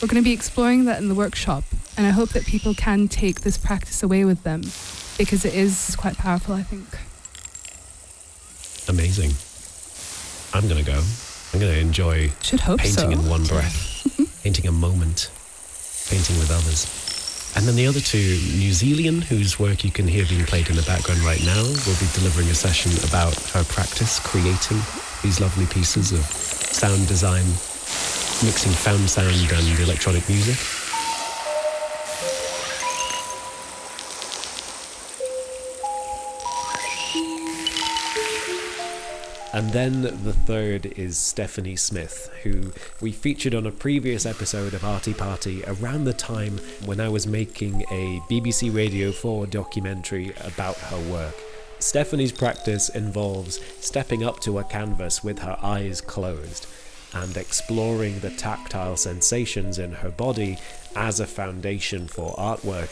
We're going to be exploring that in the workshop, and I hope that people can take this practice away with them because it is quite powerful, I think. Amazing. I'm going to go. I'm going to enjoy Should hope painting so. in one breath, painting a moment, painting with others. And then the other two, New Zealand, whose work you can hear being played in the background right now, will be delivering a session about her practice creating these lovely pieces of sound design, mixing found sound and electronic music. And then the third is Stephanie Smith, who we featured on a previous episode of Arty Party around the time when I was making a BBC Radio 4 documentary about her work. Stephanie's practice involves stepping up to a canvas with her eyes closed and exploring the tactile sensations in her body as a foundation for artwork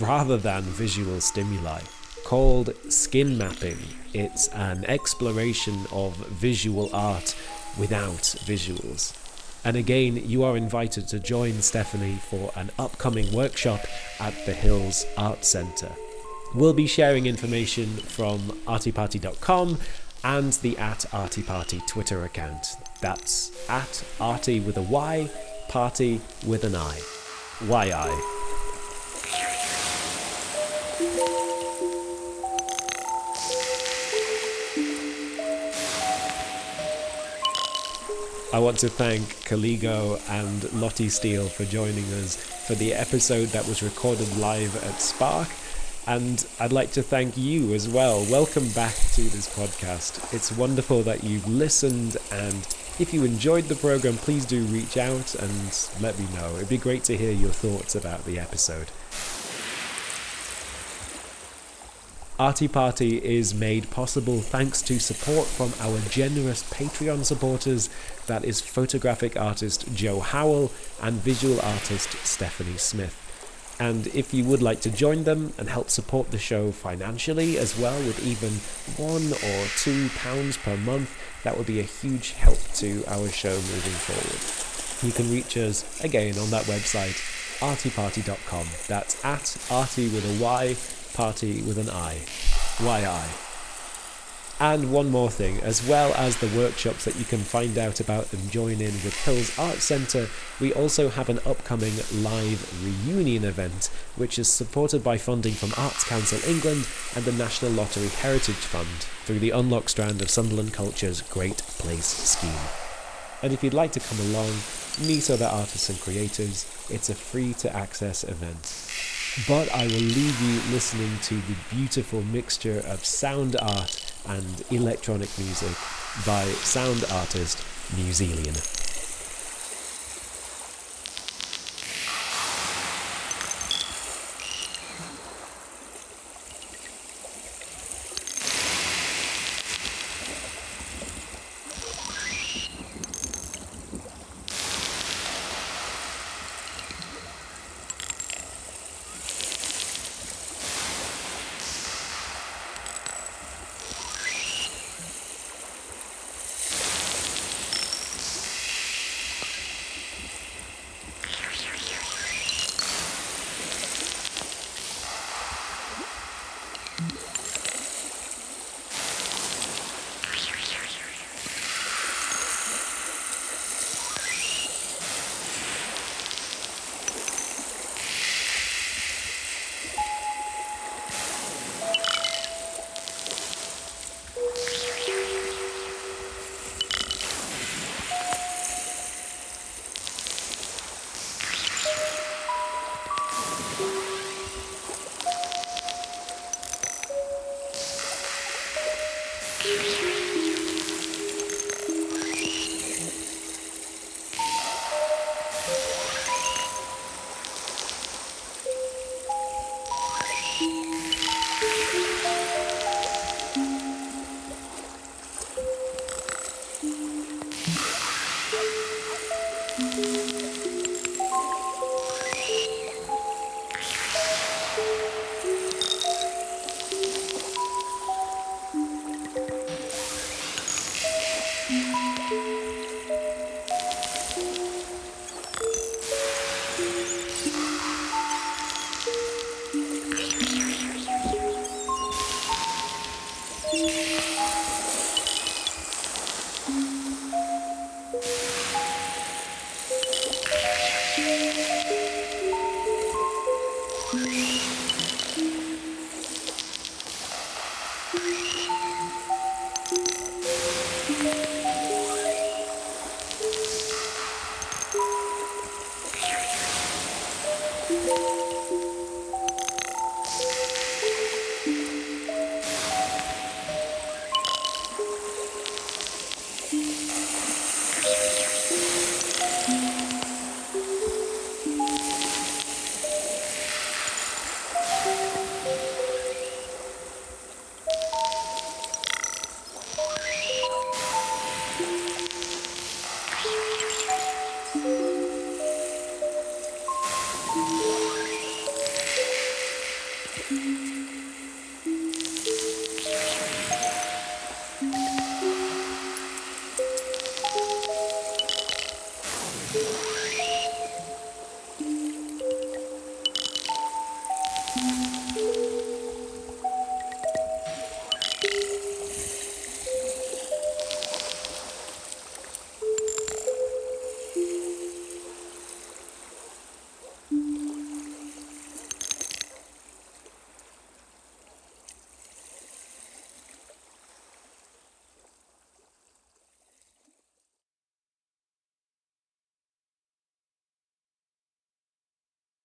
rather than visual stimuli called skin mapping. It's an exploration of visual art without visuals. And again, you are invited to join Stephanie for an upcoming workshop at the Hills Art Centre. We'll be sharing information from artyparty.com and the at artyparty Twitter account. That's at arty with a Y, party with an I. YI. I want to thank Caligo and Lottie Steele for joining us for the episode that was recorded live at Spark. And I'd like to thank you as well. Welcome back to this podcast. It's wonderful that you've listened. And if you enjoyed the program, please do reach out and let me know. It'd be great to hear your thoughts about the episode. Arty Party is made possible thanks to support from our generous Patreon supporters that is photographic artist Joe Howell and visual artist Stephanie Smith. And if you would like to join them and help support the show financially as well with even one or two pounds per month, that would be a huge help to our show moving forward. You can reach us again on that website, artyparty.com. That's at arty with a Y party with an I. YI. And one more thing, as well as the workshops that you can find out about and join in with Hills Art Centre, we also have an upcoming live reunion event, which is supported by funding from Arts Council England and the National Lottery Heritage Fund through the Unlock strand of Sunderland Culture's Great Place scheme. And if you'd like to come along, meet other artists and creators, it's a free to access event but I will leave you listening to the beautiful mixture of sound art and electronic music by sound artist New Zealand.